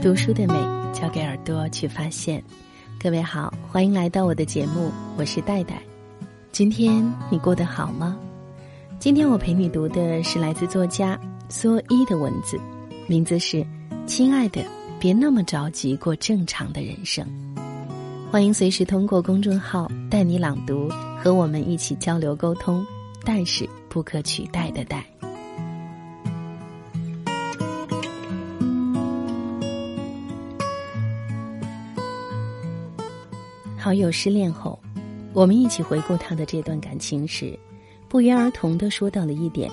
读书的美，交给耳朵去发现。各位好，欢迎来到我的节目，我是戴戴。今天你过得好吗？今天我陪你读的是来自作家蓑衣的文字，名字是《亲爱的，别那么着急过正常的人生》。欢迎随时通过公众号带你朗读和我们一起交流沟通。但是不可取代的代。好友失恋后，我们一起回顾他的这段感情时，不约而同的说到了一点：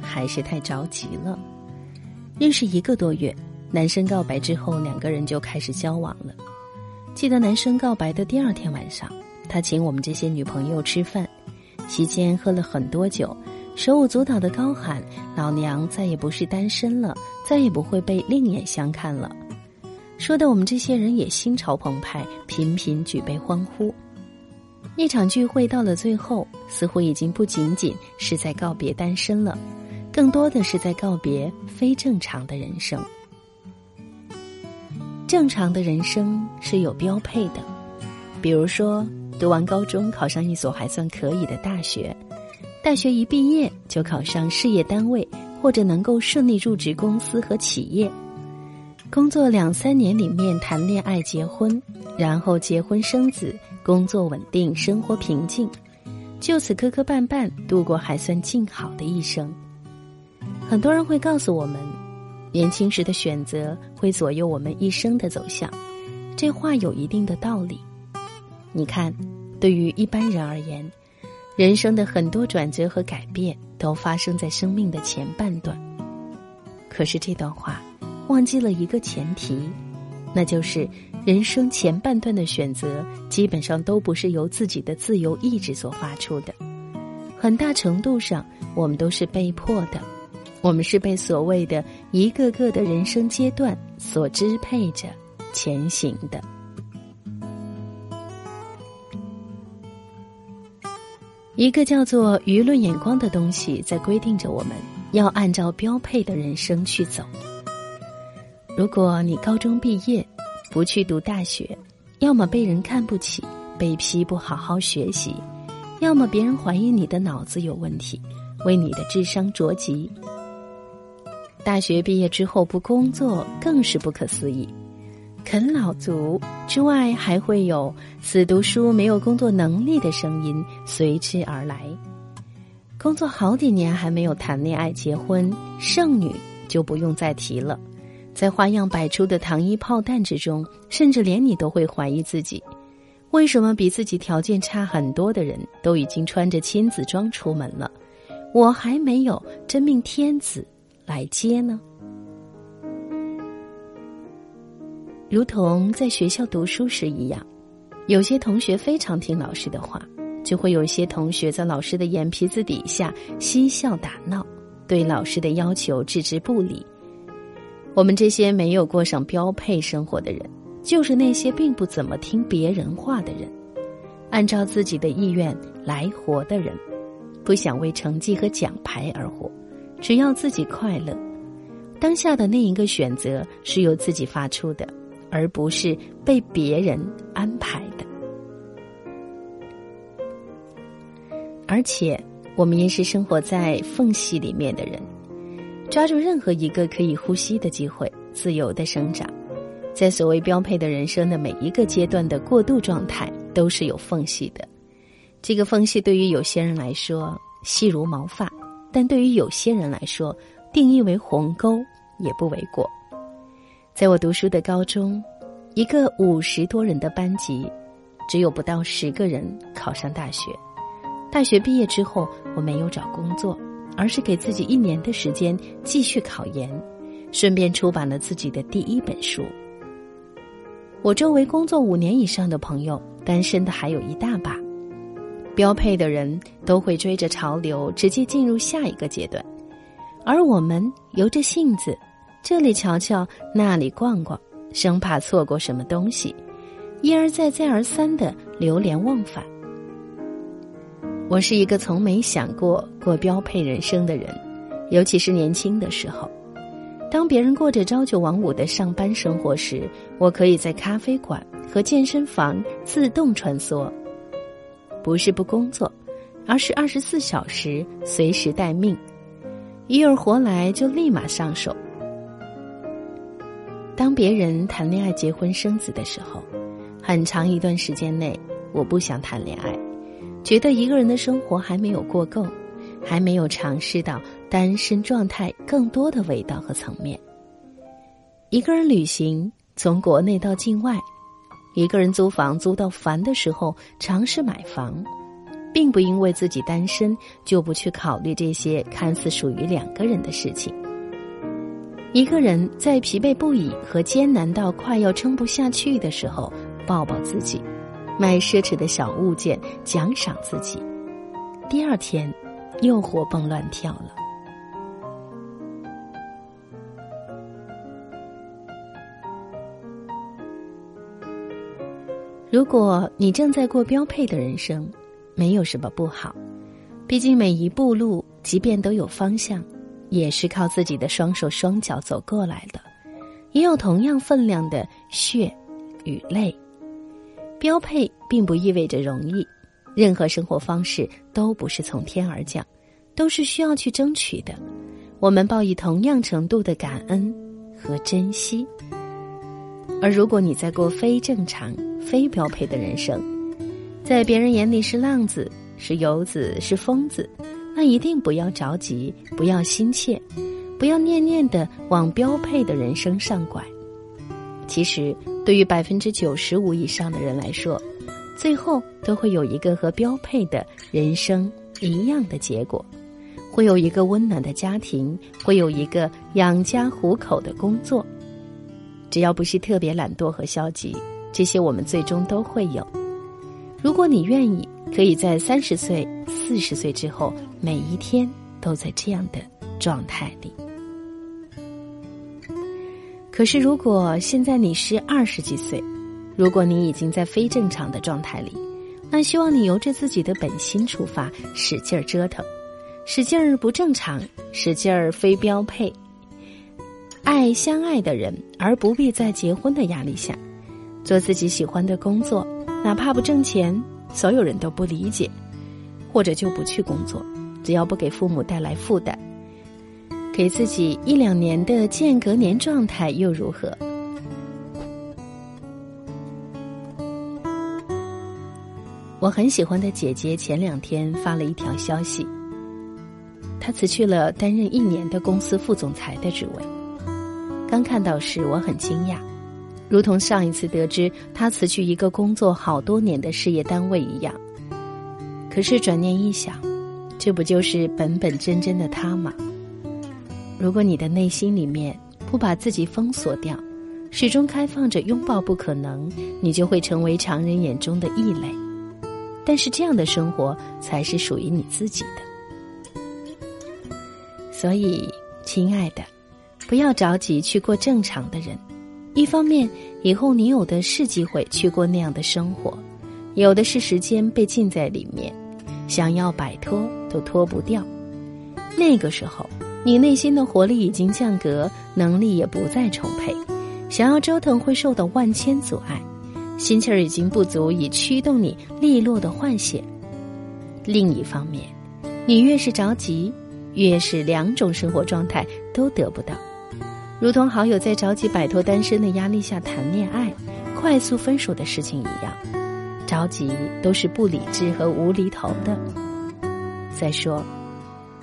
还是太着急了。认识一个多月，男生告白之后，两个人就开始交往了。记得男生告白的第二天晚上，他请我们这些女朋友吃饭，席间喝了很多酒，手舞足蹈的高喊：“老娘再也不是单身了，再也不会被另眼相看了。”说的我们这些人也心潮澎湃，频频举杯欢呼。那场聚会到了最后，似乎已经不仅仅是在告别单身了，更多的是在告别非正常的人生。正常的人生是有标配的，比如说读完高中考上一所还算可以的大学，大学一毕业就考上事业单位，或者能够顺利入职公司和企业。工作两三年里面谈恋爱结婚，然后结婚生子，工作稳定，生活平静，就此磕磕绊绊度过还算静好的一生。很多人会告诉我们，年轻时的选择会左右我们一生的走向，这话有一定的道理。你看，对于一般人而言，人生的很多转折和改变都发生在生命的前半段。可是这段话。忘记了一个前提，那就是人生前半段的选择基本上都不是由自己的自由意志所发出的，很大程度上我们都是被迫的，我们是被所谓的一个个的人生阶段所支配着前行的。一个叫做舆论眼光的东西，在规定着我们要按照标配的人生去走。如果你高中毕业，不去读大学，要么被人看不起，被批不好好学习，要么别人怀疑你的脑子有问题，为你的智商着急。大学毕业之后不工作更是不可思议，啃老族之外，还会有死读书没有工作能力的声音随之而来。工作好几年还没有谈恋爱结婚，剩女就不用再提了。在花样百出的糖衣炮弹之中，甚至连你都会怀疑自己：为什么比自己条件差很多的人都已经穿着亲子装出门了，我还没有真命天子来接呢？如同在学校读书时一样，有些同学非常听老师的话，就会有些同学在老师的眼皮子底下嬉笑打闹，对老师的要求置之不理。我们这些没有过上标配生活的人，就是那些并不怎么听别人话的人，按照自己的意愿来活的人，不想为成绩和奖牌而活，只要自己快乐。当下的那一个选择是由自己发出的，而不是被别人安排的。而且，我们也是生活在缝隙里面的人。抓住任何一个可以呼吸的机会，自由的生长，在所谓标配的人生的每一个阶段的过渡状态都是有缝隙的。这个缝隙对于有些人来说细如毛发，但对于有些人来说，定义为鸿沟也不为过。在我读书的高中，一个五十多人的班级，只有不到十个人考上大学。大学毕业之后，我没有找工作。而是给自己一年的时间继续考研，顺便出版了自己的第一本书。我周围工作五年以上的朋友，单身的还有一大把。标配的人都会追着潮流，直接进入下一个阶段，而我们由着性子，这里瞧瞧，那里逛逛，生怕错过什么东西，一而再，再而三的流连忘返。我是一个从没想过过标配人生的人，尤其是年轻的时候，当别人过着朝九晚五的上班生活时，我可以在咖啡馆和健身房自动穿梭。不是不工作，而是二十四小时随时待命，一儿活来就立马上手。当别人谈恋爱、结婚、生子的时候，很长一段时间内，我不想谈恋爱，觉得一个人的生活还没有过够，还没有尝试到单身状态更多的味道和层面。一个人旅行，从国内到境外。一个人租房租到烦的时候，尝试买房，并不因为自己单身就不去考虑这些看似属于两个人的事情。一个人在疲惫不已和艰难到快要撑不下去的时候，抱抱自己，买奢侈的小物件奖赏自己，第二天又活蹦乱跳了。如果你正在过标配的人生，没有什么不好。毕竟每一步路，即便都有方向，也是靠自己的双手双脚走过来的，也有同样分量的血与泪。标配并不意味着容易，任何生活方式都不是从天而降，都是需要去争取的。我们报以同样程度的感恩和珍惜。而如果你在过非正常、非标配的人生，在别人眼里是浪子、是游子、是疯子，那一定不要着急，不要心切，不要念念的往标配的人生上拐。其实，对于百分之九十五以上的人来说，最后都会有一个和标配的人生一样的结果，会有一个温暖的家庭，会有一个养家糊口的工作。只要不是特别懒惰和消极，这些我们最终都会有。如果你愿意，可以在三十岁、四十岁之后，每一天都在这样的状态里。可是，如果现在你是二十几岁，如果你已经在非正常的状态里，那希望你由着自己的本心出发，使劲儿折腾，使劲儿不正常，使劲儿非标配。爱相爱的人，而不必在结婚的压力下，做自己喜欢的工作，哪怕不挣钱，所有人都不理解，或者就不去工作，只要不给父母带来负担，给自己一两年的间隔年状态又如何？我很喜欢的姐姐前两天发了一条消息，她辞去了担任一年的公司副总裁的职位。刚看到时，我很惊讶，如同上一次得知她辞去一个工作好多年的事业单位一样。可是转念一想，这不就是本本真真的他吗？如果你的内心里面不把自己封锁掉，始终开放着拥抱不可能，你就会成为常人眼中的异类。但是这样的生活才是属于你自己的。所以，亲爱的。不要着急去过正常的人，一方面，以后你有的是机会去过那样的生活，有的是时间被禁在里面，想要摆脱都脱不掉。那个时候，你内心的活力已经降格，能力也不再充沛，想要折腾会受到万千阻碍，心气儿已经不足以驱动你利落的换血。另一方面，你越是着急，越是两种生活状态都得不到。如同好友在着急摆脱单身的压力下谈恋爱、快速分手的事情一样，着急都是不理智和无厘头的。再说，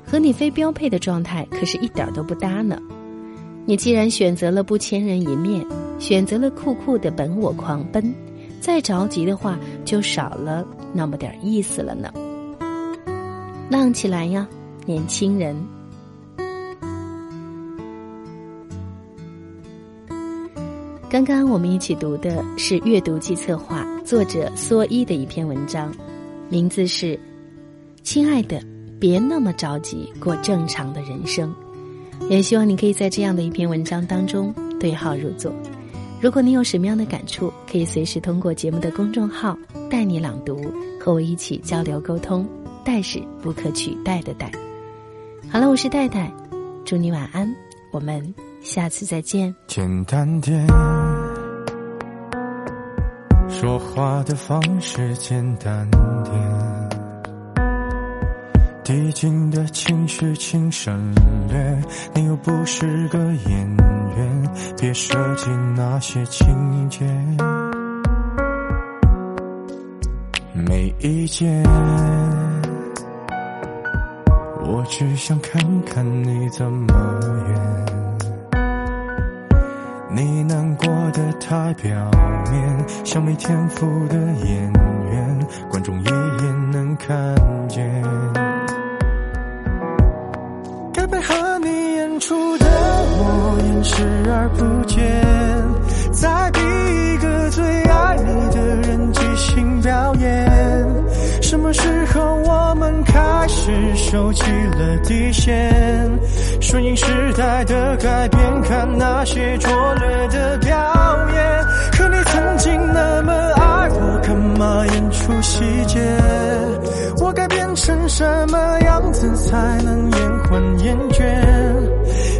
和你非标配的状态可是一点都不搭呢。你既然选择了不千人一面，选择了酷酷的本我狂奔，再着急的话就少了那么点意思了呢。浪起来呀，年轻人！刚刚我们一起读的是阅读计策划作者蓑衣的一篇文章，名字是《亲爱的，别那么着急过正常的人生》。也希望你可以在这样的一篇文章当中对号入座。如果你有什么样的感触，可以随时通过节目的公众号“带你朗读”和我一起交流沟通。带是不可取代的带。好了，我是戴戴，祝你晚安，我们下次再见。简单点，说话的方式简单点，递进的情绪请省略。你又不是个演员，别设计那些情节。没意见，我只想看看你怎么演。你难过的太表面，像没天赋的演员，观众一眼能看见。视而不见，再逼一个最爱你的人即兴表演。什么时候我们开始收起了底线？顺应时代的改变，看那些拙劣的表演。可你曾经那么爱我，干嘛演出细节？我该变成什么样子才能延缓厌倦？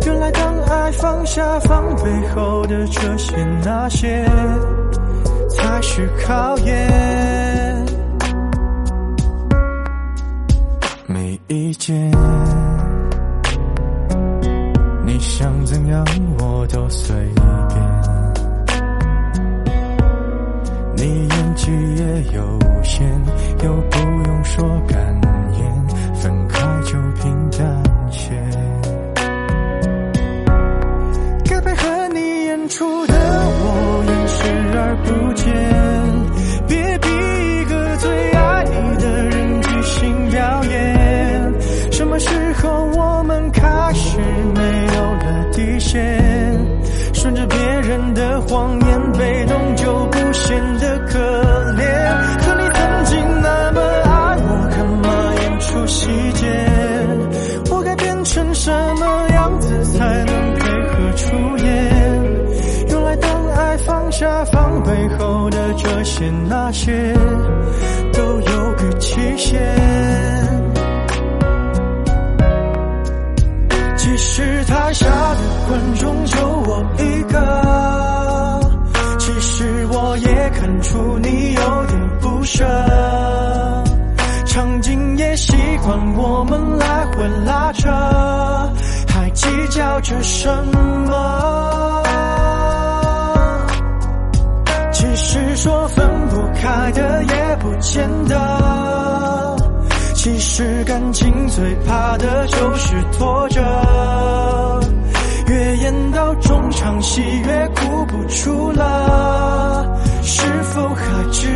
原来当爱放下放背后的这些那些，才是考验。没意见，你想怎样我都随便。你演技也有限，又不用说感言，分开就平淡些。下放背后的这些那些，都有个期限。即使台下的观众就我一个，其实我也看出你有点不舍。场景也习惯我们来回拉扯，还计较着什么？是说分不开的也不见得。其实感情最怕的就是拖着，越演到中场戏越哭不出了，是否还值